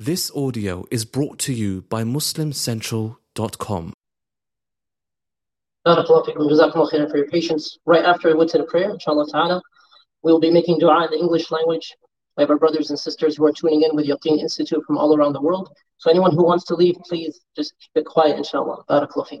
This audio is brought to you by MuslimCentral.com. For your patience. Right after I went to the prayer, inshallah ta'ala, we will be making dua in the English language. We have our brothers and sisters who are tuning in with Yaqeen Institute from all around the world. So anyone who wants to leave, please just keep it quiet, inshallah. Barakallahu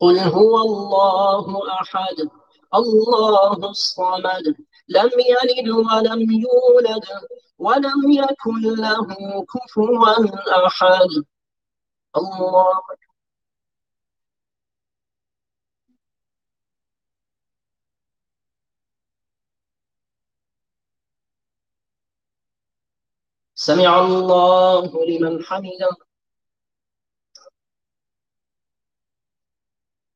قل هو الله أحد الله الصمد لم يلد ولم يولد ولم يكن له كفوا أحد. الله. سمع الله لمن حمده.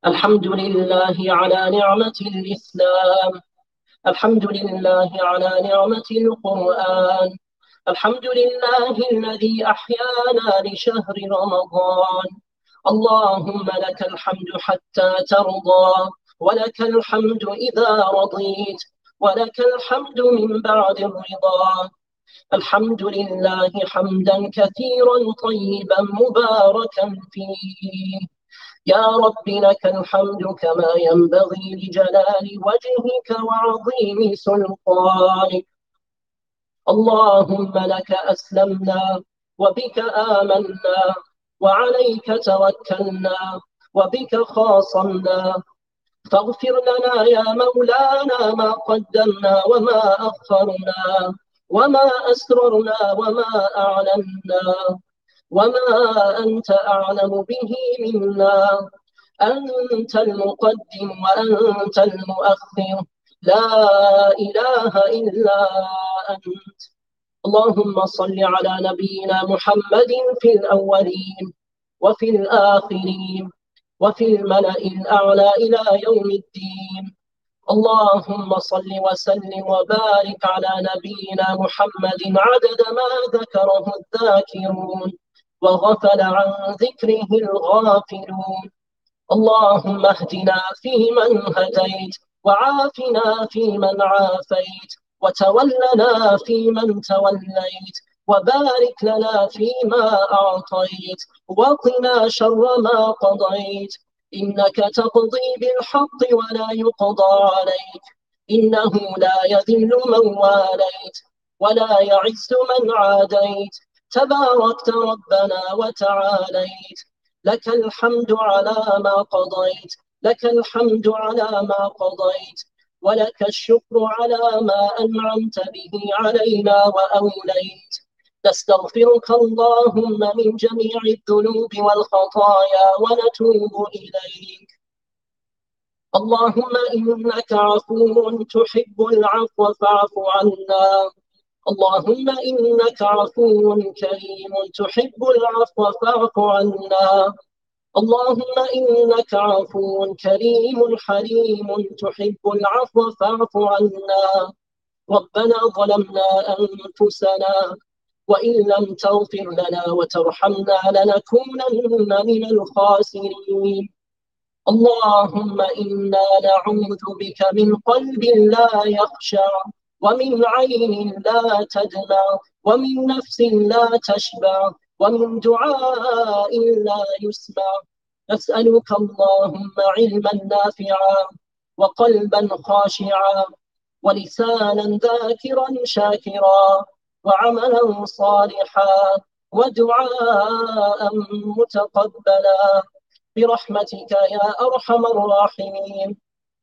الحمد لله على نعمة الإسلام. الحمد لله على نعمة القرآن. الحمد لله الذي أحيانا لشهر رمضان. اللهم لك الحمد حتى ترضى ولك الحمد إذا رضيت ولك الحمد من بعد الرضا. الحمد لله حمدا كثيرا طيبا مباركا فيه. يا رب لك الحمد كما ينبغي لجلال وجهك وعظيم سلطانك. اللهم لك أسلمنا وبك آمنا وعليك توكلنا وبك خاصمنا. فاغفر لنا يا مولانا ما قدمنا وما أخرنا وما أسررنا وما أعلنا. وما أنت أعلم به منا أنت المقدم وأنت المؤخر لا إله إلا أنت اللهم صل على نبينا محمد في الأولين وفي الآخرين وفي الملأ الأعلى إلى يوم الدين اللهم صل وسلم وبارك على نبينا محمد عدد ما ذكره الذاكرون وغفل عن ذكره الغافلون. اللهم اهدنا فيمن هديت وعافنا فيمن عافيت وتولنا فيمن توليت وبارك لنا فيما أعطيت وقنا شر ما قضيت. إنك تقضي بالحق ولا يقضى عليك. إنه لا يذل من واليت ولا يعز من عاديت. تباركت ربنا وتعاليت. لك الحمد على ما قضيت. لك الحمد على ما قضيت. ولك الشكر على ما أنعمت به علينا وأوليت. نستغفرك اللهم من جميع الذنوب والخطايا ونتوب إليك. اللهم إنك عفو تحب العفو فاعف عنا. اللهم إنك عفو كريم تحب العفو فاعف عنا. اللهم إنك عفو كريم حليم تحب العفو فاعف عنا. ربنا ظلمنا أنفسنا وإن لم تغفر لنا وترحمنا لنكونن من الخاسرين. اللهم إنا نعوذ بك من قلب لا يخشع ومن عين لا تدمع ومن نفس لا تشبع ومن دعاء لا يسمع. نسألك اللهم علما نافعا وقلبا خاشعا ولسانا ذاكرا شاكرا وعملا صالحا ودعاء متقبلا. برحمتك يا أرحم الراحمين.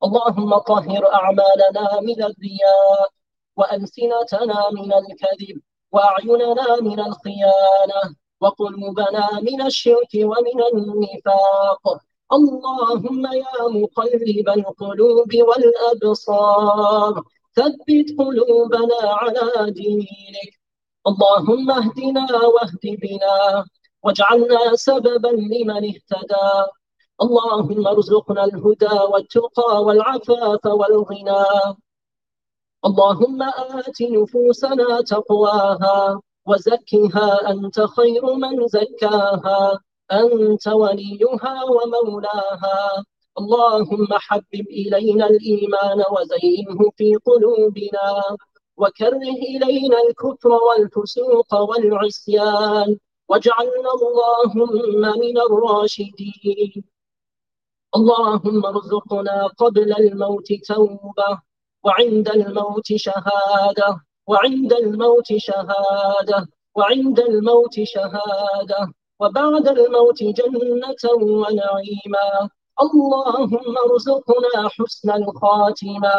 اللهم طهر أعمالنا من الرياء وألسنتنا من الكذب وأعيننا من الخيانة وقلوبنا من الشرك ومن النفاق. اللهم يا مقلب القلوب والأبصار ثبت قلوبنا على دينك. اللهم اهدنا واهد بنا واجعلنا سببا لمن اهتدى. اللهم ارزقنا الهدى والتقى والعفاف والغنى. اللهم آت نفوسنا تقواها وزكها أنت خير من زكاها أنت وليها ومولاها. اللهم حبب إلينا الإيمان وزينه في قلوبنا وكره إلينا الكفر والفسوق والعصيان واجعلنا اللهم من الراشدين. اللهم ارزقنا قبل الموت توبة وعند الموت شهادة وعند الموت شهادة وعند الموت شهادة وبعد الموت جنة ونعيما. اللهم ارزقنا حسن الخاتمة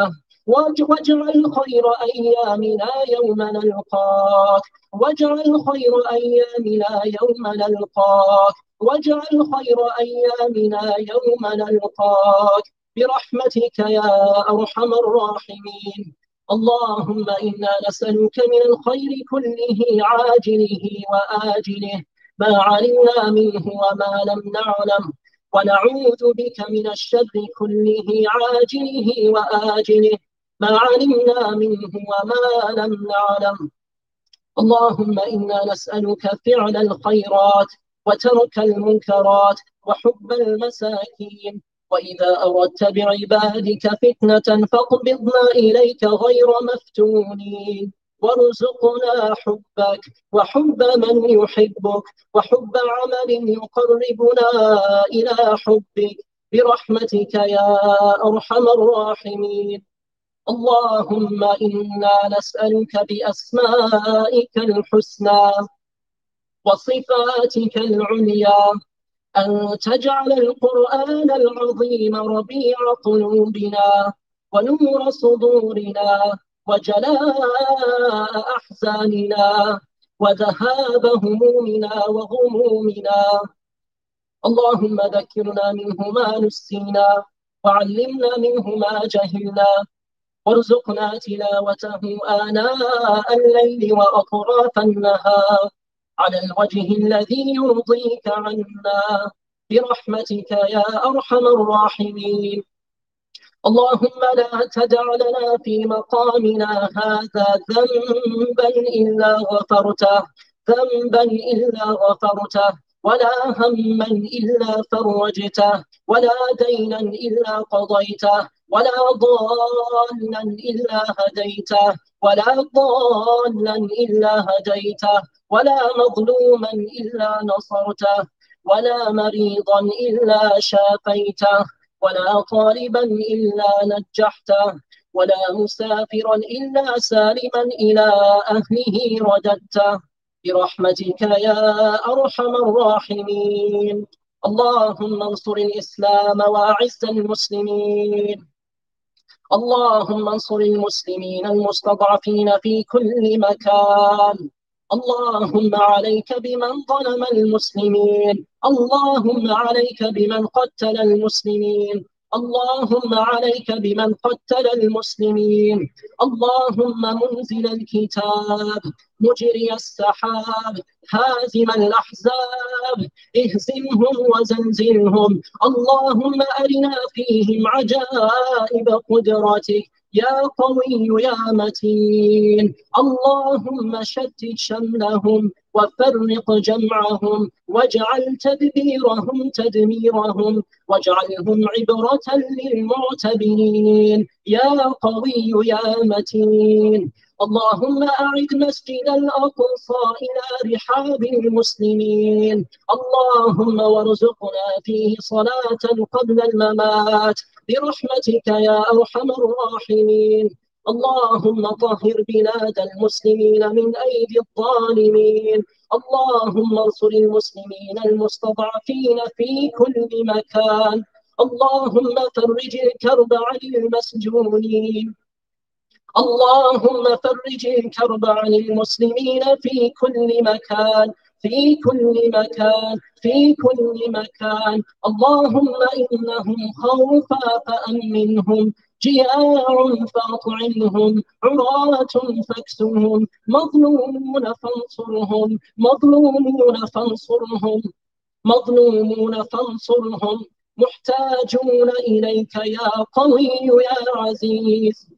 واجعل خير أيامنا يوم نلقاك واجعل خير أيامنا يوم نلقاك واجعل خير أيامنا يوم نلقاك. برحمتك يا أرحم الراحمين. اللهم إنا نسألك من الخير كله عاجله وآجله ما علمنا منه وما لم نعلم. ونعوذ بك من الشر كله عاجله وآجله ما علمنا منه وما لم نعلم. اللهم إنا نسألك فعل الخيرات وترك المنكرات وحب المساكين. وإذا أردت بعبادك فتنة فاقبضنا إليك غير مفتونين وارزقنا حبك وحب من يحبك وحب عمل يقربنا إلى حبك برحمتك يا أرحم الراحمين اللهم إنا نسألك بأسمائك الحسنى وصفاتك العليا أن تجعل القرآن العظيم ربيع قلوبنا ونور صدورنا وجلاء أحزاننا وذهاب همومنا وغمومنا. اللهم ذكرنا منه ما نسينا وعلمنا منه ما جهلنا. وارزقنا تلاوته آناء الليل وأطراف النهار. على الوجه الذي يرضيك عنا برحمتك يا أرحم الراحمين. اللهم لا تدع لنا في مقامنا هذا ذنبا إلا غفرته ذنبا إلا غفرته. ولا هما إلا فرجته ولا دينا إلا قضيته ولا ضالا إلا هديته ولا ضالا إلا هديته ولا مظلوما إلا نصرته ولا مريضا إلا شافيته ولا طالبا إلا نجحته ولا مسافرا إلا سالما إلى أهله رددته. برحمتك يا أرحم الراحمين. اللهم انصر الإسلام وأعز المسلمين. اللهم انصر المسلمين المستضعفين في كل مكان. اللهم عليك بمن ظلم المسلمين. اللهم عليك بمن قتل المسلمين. اللهم عليك بمن قتل المسلمين. اللهم منزل الكتاب مجري السحاب هازم الأحزاب اهزمهم وزلزلهم. اللهم أرنا فيهم عجائب قدرتك. يا قوي يا متين. اللهم شتت شملهم. وفرق جمعهم واجعل تدبيرهم تدميرهم واجعلهم عبرة للمعتبرين. يا قوي يا متين. اللهم أعد مسجد الأقصى إلى رحاب المسلمين. اللهم وارزقنا فيه صلاة قبل الممات. برحمتك يا أرحم الراحمين. اللهم طهر بلاد المسلمين من أيدي الظالمين. اللهم انصر المسلمين المستضعفين في كل مكان. اللهم فرج الكرب عن المسجونين. اللهم فرج الكرب عن المسلمين في كل مكان. في كل مكان. في كل مكان. اللهم إنهم خوفا فأمنهم. جياع فأطعمهم عراة فاكسهم مظلومون فانصرهم مظلومون فانصرهم مظلومون فانصرهم. محتاجون إليك يا قوي يا عزيز.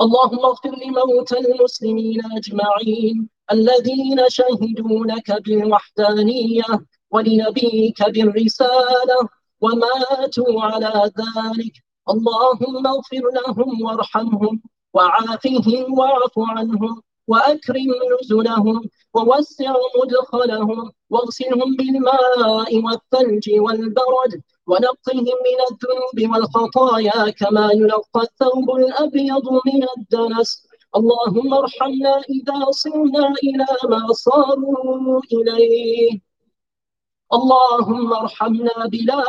اللهم اغفر لموتى المسلمين أجمعين الذين شهدوا لك بالوحدانية ولنبيك بالرسالة وماتوا على ذلك اللهم اغفر لهم وارحمهم وعافهم واعف عنهم وأكرم نزلهم ووسع مدخلهم واغسلهم بالماء والثلج والبرد ونقهم من الذنوب والخطايا كما ينقى الثوب الأبيض من الدنس. اللهم ارحمنا إذا صرنا إلى ما صاروا إليه. اللهم ارحمنا بلا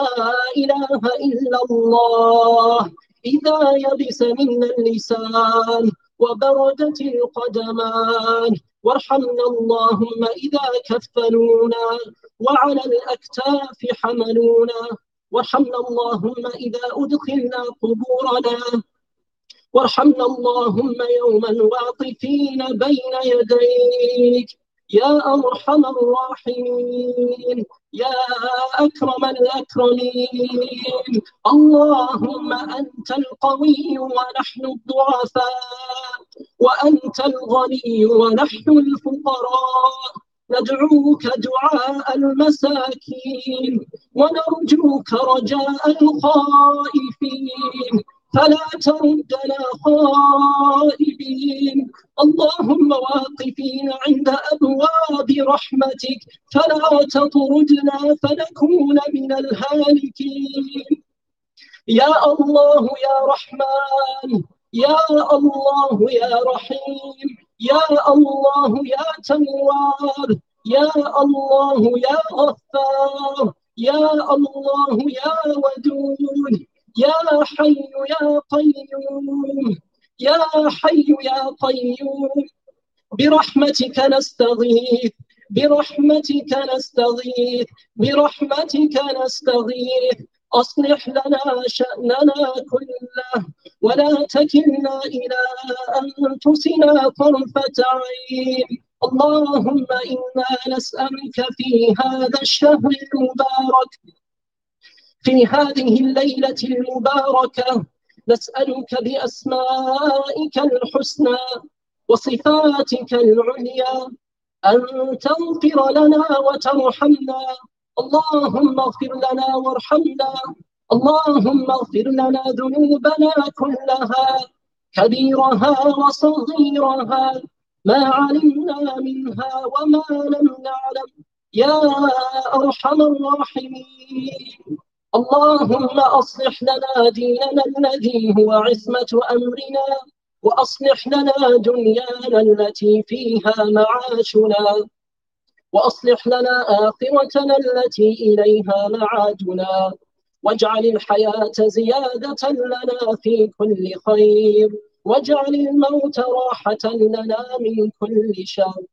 إله إلا الله. إذا يبس منا اللسان وبردت القدمان. وارحمنا اللهم إذا كفنونا وعلى الأكتاف حملونا. وارحمنا اللهم إذا أدخلنا قبورنا. وارحمنا اللهم يوما واقفين بين يديك. يا أرحم الراحمين. يا أكرم الأكرمين اللهم أنت القوي ونحن الضعفاء وأنت الغني ونحن الفقراء. ندعوك دعاء المساكين ونرجوك رجاء الخائفين. فلا تردنا خائبين. اللهم واقفين عند أبواب رحمتك فلا تطردنا فنكون من الهالكين. يا الله يا رحمن يا الله يا رحيم يا الله يا تواب يا الله يا غفار يا الله يا ودود. يا حي يا قيوم يا حي يا قيوم برحمتك نستغيث برحمتك نستغيث برحمتك نستغيث. أصلح لنا شأننا كله ولا تكلنا إلى أنفسنا طرفة عين. اللهم إنا نسألك في هذا الشهر المبارك في هذه الليلة المباركة نسألك بأسمائك الحسنى وصفاتك العليا أن تغفر لنا وترحمنا. اللهم اغفر لنا وارحمنا. اللهم اغفر لنا ذنوبنا كلها كبيرها وصغيرها ما علمنا منها وما لم نعلم. يا أرحم الراحمين. اللهم أصلح لنا ديننا الذي هو عصمة أمرنا وأصلح لنا دنيانا التي فيها معاشنا وأصلح لنا آخرتنا التي إليها معادنا واجعل الحياة زيادة لنا في كل خير واجعل الموت راحة لنا من كل شر.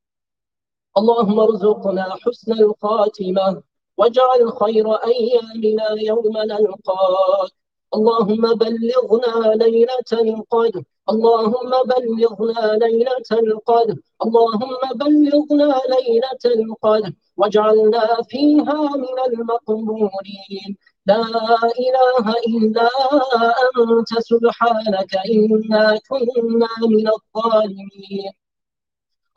اللهم ارزقنا حسن الخاتمة. واجعل خير أيامنا يوم نلقاك اللهم بلغنا ليلة القدر. اللهم بلغنا ليلة القدر. اللهم بلغنا ليلة القدر. واجعلنا فيها من المقبولين. لا إله إلا أنت سبحانك إنا كنا من الظالمين.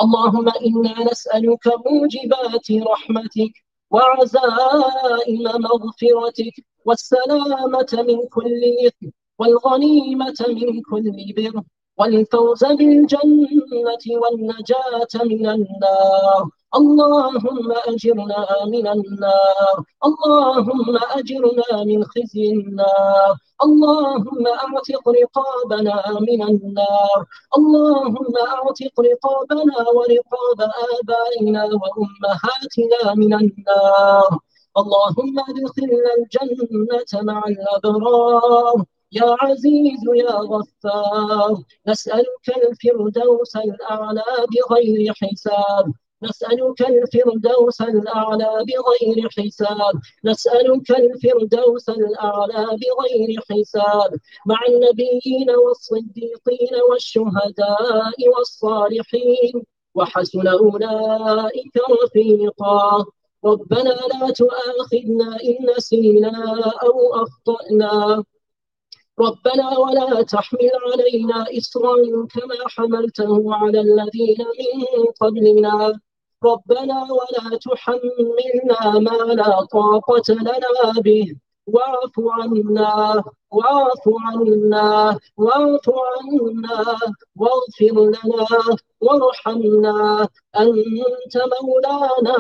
اللهم إنا نسألك موجبات رحمتك. وعزائم مغفرتك والسلامة من كل إثم والغنيمة من كل بر. والفوز بالجنة والنجاة من النار. اللهم أجرنا من النار. اللهم أجرنا من خزي النار. اللهم أعتق رقابنا من النار. اللهم أعتق رقابنا ورقاب آبائنا وأمهاتنا من النار. اللهم أدخلنا الجنة مع الأبرار. يا عزيز يا غفار نسألك الفردوس الأعلى بغير حساب. نسألك الفردوس الأعلى بغير حساب. نسألك الفردوس الأعلى بغير حساب. مع النبيين والصديقين والشهداء والصالحين وحسن أولئك رفيقا. ربنا لا تؤاخذنا إن نسينا أو أخطأنا. ربنا ولا تحمل علينا إصرا كما حملته على الذين من قبلنا. ربنا ولا تحملنا ما لا طاقة لنا به. واعف عنا واعف عنا واعف عنا واغفر لنا وارحمنا. أنت مولانا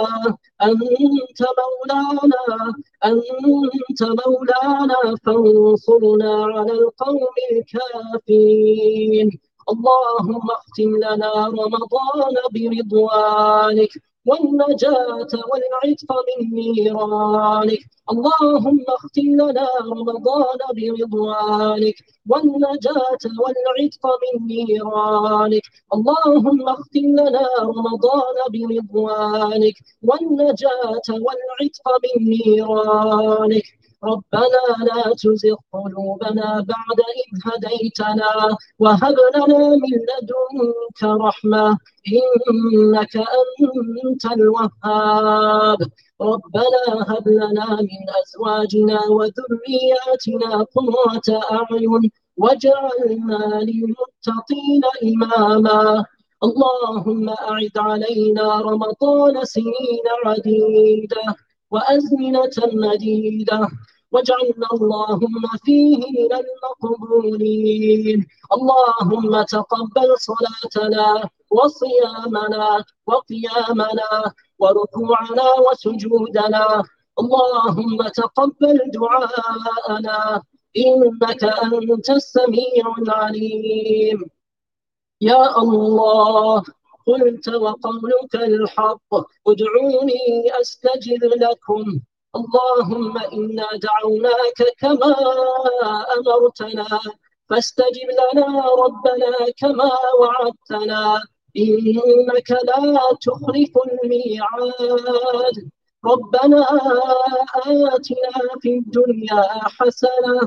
أنت مولانا أنت مولانا فانصرنا على القوم الكافرين. اللهم اختم لنا رمضان برضوانك. والنجاة والعتق من نيرانك. اللهم اختم لنا رمضان برضوانك. والنجاة والعتق من نيرانك. اللهم اختم لنا رمضان برضوانك. والنجاة والعتق من نيرانك. ربنا لا تزغ قلوبنا بعد إذ هديتنا وهب لنا من لدنك رحمة إنك أنت الوهاب. ربنا هب لنا من أزواجنا وذرياتنا قرة أعين واجعلنا للمتقين إماما. اللهم أعد علينا رمضان سنين عديدة وأزمنة مديدة واجعلنا اللهم فيه من المقبولين. اللهم تقبل صلاتنا وصيامنا وقيامنا وركوعنا وسجودنا. اللهم تقبل دعاءنا. إنك أنت السميع العليم. يا الله قلت وقولك الحق. ادعوني أستجب لكم. اللهم إنا دعوناك كما أمرتنا فاستجب لنا ربنا كما وعدتنا إنك لا تخلف الميعاد. ربنا آتنا في الدنيا حسنة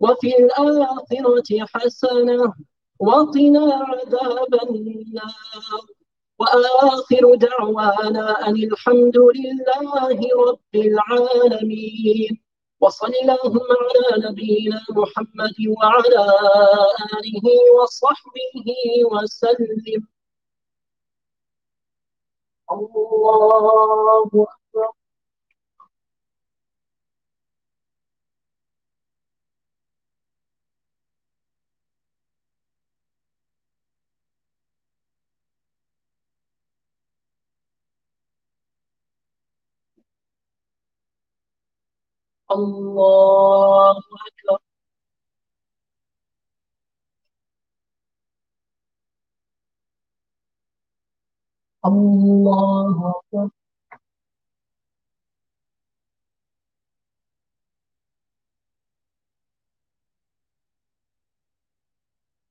وفي الآخرة حسنة وقنا عذاب النار. وآخر دعوانا أن الحمد لله رب العالمين. وصل اللهم على نبينا محمد وعلى آله وصحبه وسلم. الله أكبر الله أكبر الله أكبر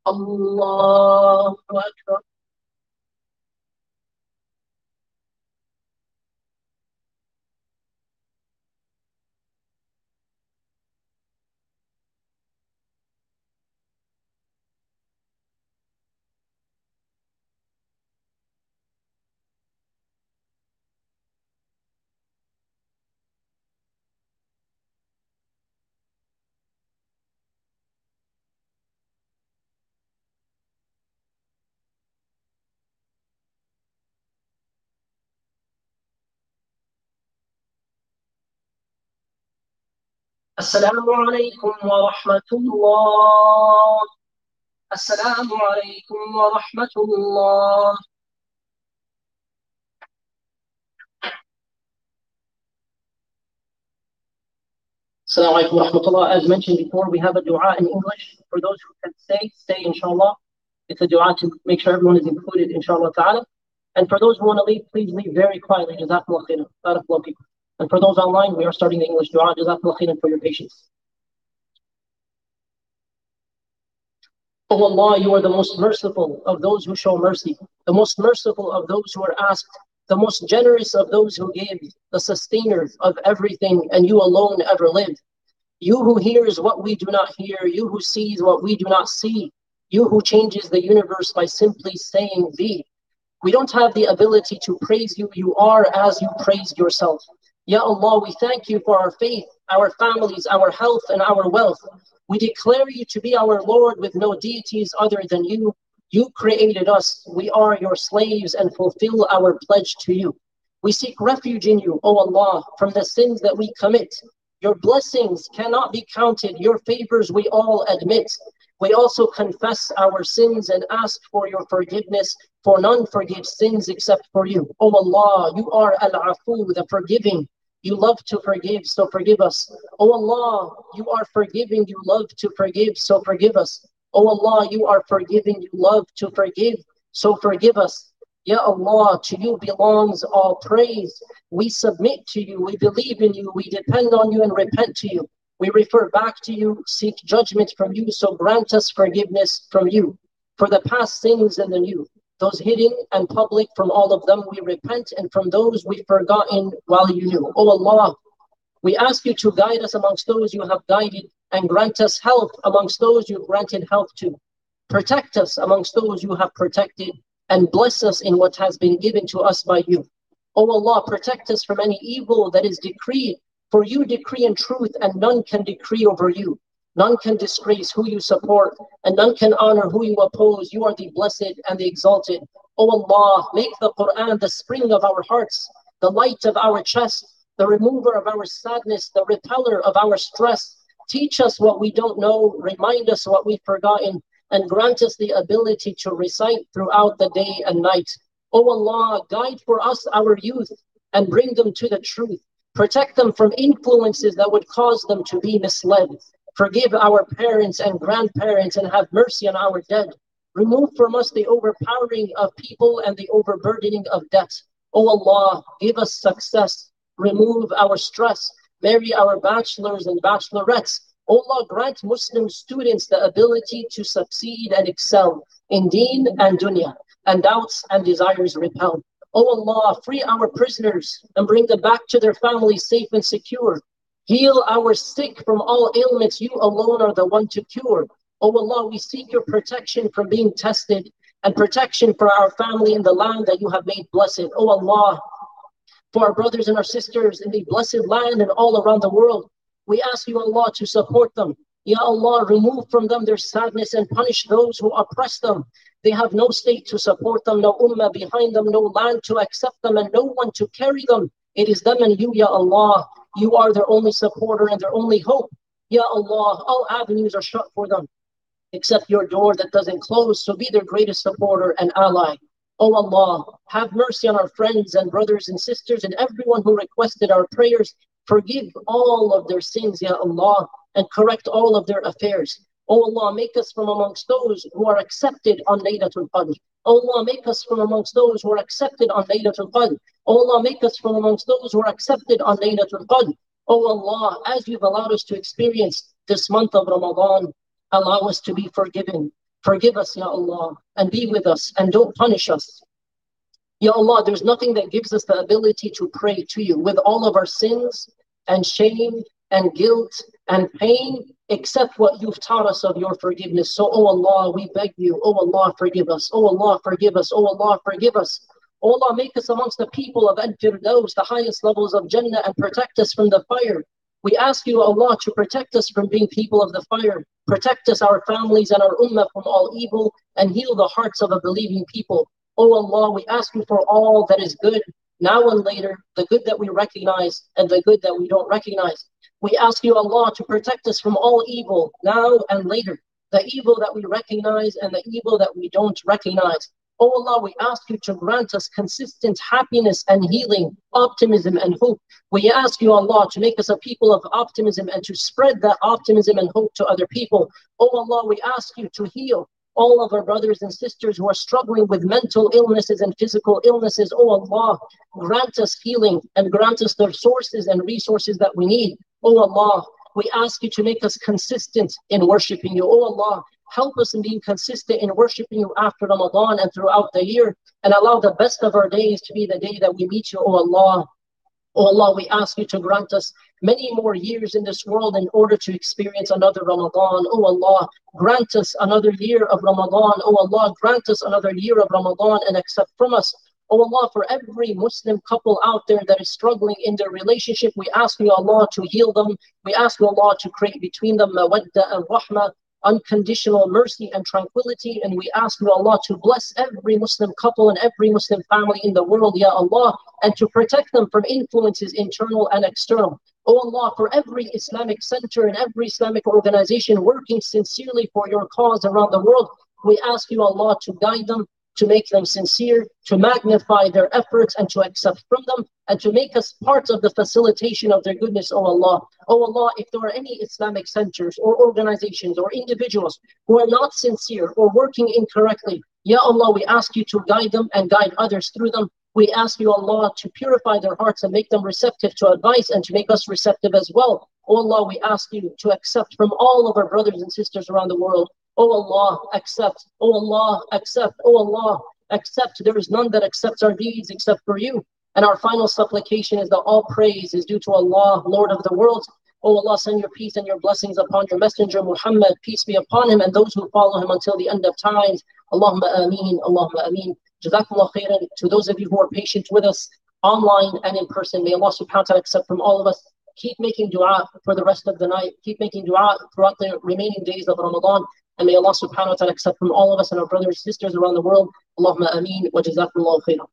الله السلام عليكم ورحمة الله السلام عليكم ورحمة الله Assalamu alaikum wa rahmatullah. As mentioned before, we have a dua in English for those who can stay, stay inshallah. It's a dua to make sure everyone is included inshallah ta'ala. And for those who want to leave, please leave very quietly. Jazakumullah khairan. Barakallah. And for those online, we are starting the English dua. Jazakumullah khairan for your patience. O Allah, you are the most merciful of those who show mercy, the most merciful of those who are asked, the most generous of those who give, the sustainer of everything, and you alone ever live. You who hears what we do not hear, you who sees what we do not see, you who changes the universe by simply saying thee. We don't have the ability to praise you. You are as you praised yourself. Ya Allah, we thank you for our faith, our families, our health, and our wealth. We declare you to be our Lord with no deities other than you. You created us. We are your slaves and fulfill our pledge to you. We seek refuge in you, O Allah, from the sins that we commit. Your blessings cannot be counted. Your favors we all admit. We also confess our sins and ask for your forgiveness, for none forgives sins except for you. O Allah, you are Al-Afu, the forgiving. You love to forgive, so forgive us. O Allah, you are forgiving, you love to forgive, so forgive us. O Allah, you are forgiving, you love to forgive, so forgive us. Ya Allah, to you belongs all praise. We submit to you, we believe in you, we depend on you and repent to you. We refer back to you, seek judgment from you, so grant us forgiveness from you for the past sins and the new, those hidden and public. From all of them we repent, and from those we've forgotten while you knew. O Allah, we ask you to guide us amongst those you have guided, and grant us health amongst those you granted health to. Protect us amongst those you have protected, and bless us in what has been given to us by you. O Allah, protect us from any evil that is decreed for you decree in truth, and none can decree over you. None can disgrace who you support, and none can honor who you oppose. You are the blessed and the exalted. O Allah, make the Quran the spring of our hearts, the light of our chest, the remover of our sadness, the repeller of our stress. Teach us what we don't know, remind us what we've forgotten, and grant us the ability to recite throughout the day and night. O Allah, guide for us our youth and bring them to the truth. Protect them from influences that would cause them to be misled. Forgive our parents and grandparents and have mercy on our dead. Remove from us the overpowering of people and the overburdening of debt. O Allah, give us success. Remove our stress. Marry our bachelors and bachelorettes. O Allah, grant Muslim students the ability to succeed and excel in deen and dunya, and doubts and desires repel. O oh Allah, free our prisoners and bring them back to their families safe and secure. Heal our sick from all ailments. You alone are the one to cure. O oh Allah, we seek your protection from being tested and protection for our family in the land that you have made blessed. O oh Allah, for our brothers and our sisters in the blessed land and all around the world, we ask you, Allah, to support them. Ya Allah, remove from them their sadness and punish those who oppress them. They have no state to support them, no ummah behind them, no land to accept them, and no one to carry them. It is them and you, Ya Allah. You are their only supporter and their only hope. Ya Allah, all avenues are shut for them except your door that doesn't close. So be their greatest supporter and ally. O oh Allah, have mercy on our friends and brothers and sisters and everyone who requested our prayers. Forgive all of their sins, Ya Allah, and correct all of their affairs. O Allah, make us from amongst those who are accepted on Laylatul Qadr. O Allah, make us from amongst those who are accepted on Laylatul Qadr. O Allah, make us from amongst those who are accepted on Laylatul Qadr. O Allah, as you've allowed us to experience this month of Ramadan, allow us to be forgiven. Forgive us, Ya Allah, and be with us, and don't punish us. Ya Allah, there's nothing that gives us the ability to pray to you with all of our sins and shame and guilt and pain except what you've taught us of your forgiveness. So, oh Allah, we beg you, oh Allah, forgive us. Oh Allah, forgive us. Oh Allah, forgive us. Oh Allah, make us amongst the people of Al-Firdaus, the highest levels of Jannah, and protect us from the fire. We ask you, Allah, to protect us from being people of the fire. Protect us, our families, and our ummah from all evil, and heal the hearts of a believing people. Oh Allah, we ask you for all that is good, now and later, the good that we recognize and the good that we don't recognize. We ask you, Allah, to protect us from all evil now and later, the evil that we recognize and the evil that we don't recognize. Oh Allah, we ask you to grant us consistent happiness and healing, optimism and hope. We ask you, Allah, to make us a people of optimism and to spread that optimism and hope to other people. Oh Allah, we ask you to heal all of our brothers and sisters who are struggling with mental illnesses and physical illnesses. Oh Allah, grant us healing and grant us the sources and resources that we need. Oh Allah, we ask you to make us consistent in worshiping you. Oh Allah, help us in being consistent in worshiping you after Ramadan and throughout the year, and allow the best of our days to be the day that we meet you, oh Allah. Oh Allah, we ask you to grant us many more years in this world in order to experience another Ramadan. Oh Allah, grant us another year of Ramadan. Oh Allah, grant us another year of Ramadan and accept from us. Oh Allah, for every Muslim couple out there that is struggling in their relationship, we ask you, Allah, to heal them. We ask you, Allah, to create between them mawadda and rahmah unconditional mercy and tranquility. And we ask you, Allah, to bless every Muslim couple and every Muslim family in the world, Ya Allah, and to protect them from influences internal and external. Oh Allah, for every Islamic center and every Islamic organization working sincerely for your cause around the world, we ask you, Allah, to guide them, to make them sincere, to magnify their efforts and to accept from them, and to make us part of the facilitation of their goodness, O Allah. O Allah, if there are any Islamic centers or organizations or individuals who are not sincere or working incorrectly, Ya Allah, we ask you to guide them and guide others through them. We ask you, Allah, to purify their hearts and make them receptive to advice and to make us receptive as well. O Allah, we ask you to accept from all of our brothers and sisters around the world Oh Allah, accept. Oh Allah, accept. Oh Allah, accept. There is none that accepts our deeds except for you. And our final supplication is that all praise is due to Allah, Lord of the worlds. Oh Allah, send your peace and your blessings upon your messenger Muhammad. Peace be upon him and those who follow him until the end of times. Allahumma ameen, Allahumma ameen. Jazakallah khairan. To those of you who are patient with us online and in person, may Allah subhanahu wa ta'ala accept from all of us. Keep making dua for the rest of the night. Keep making dua throughout the remaining days of Ramadan. And may Allah subhanahu wa ta'ala accept from all of us and our brothers and sisters around the world. Allahumma ameen wa jazakumullahu khairan.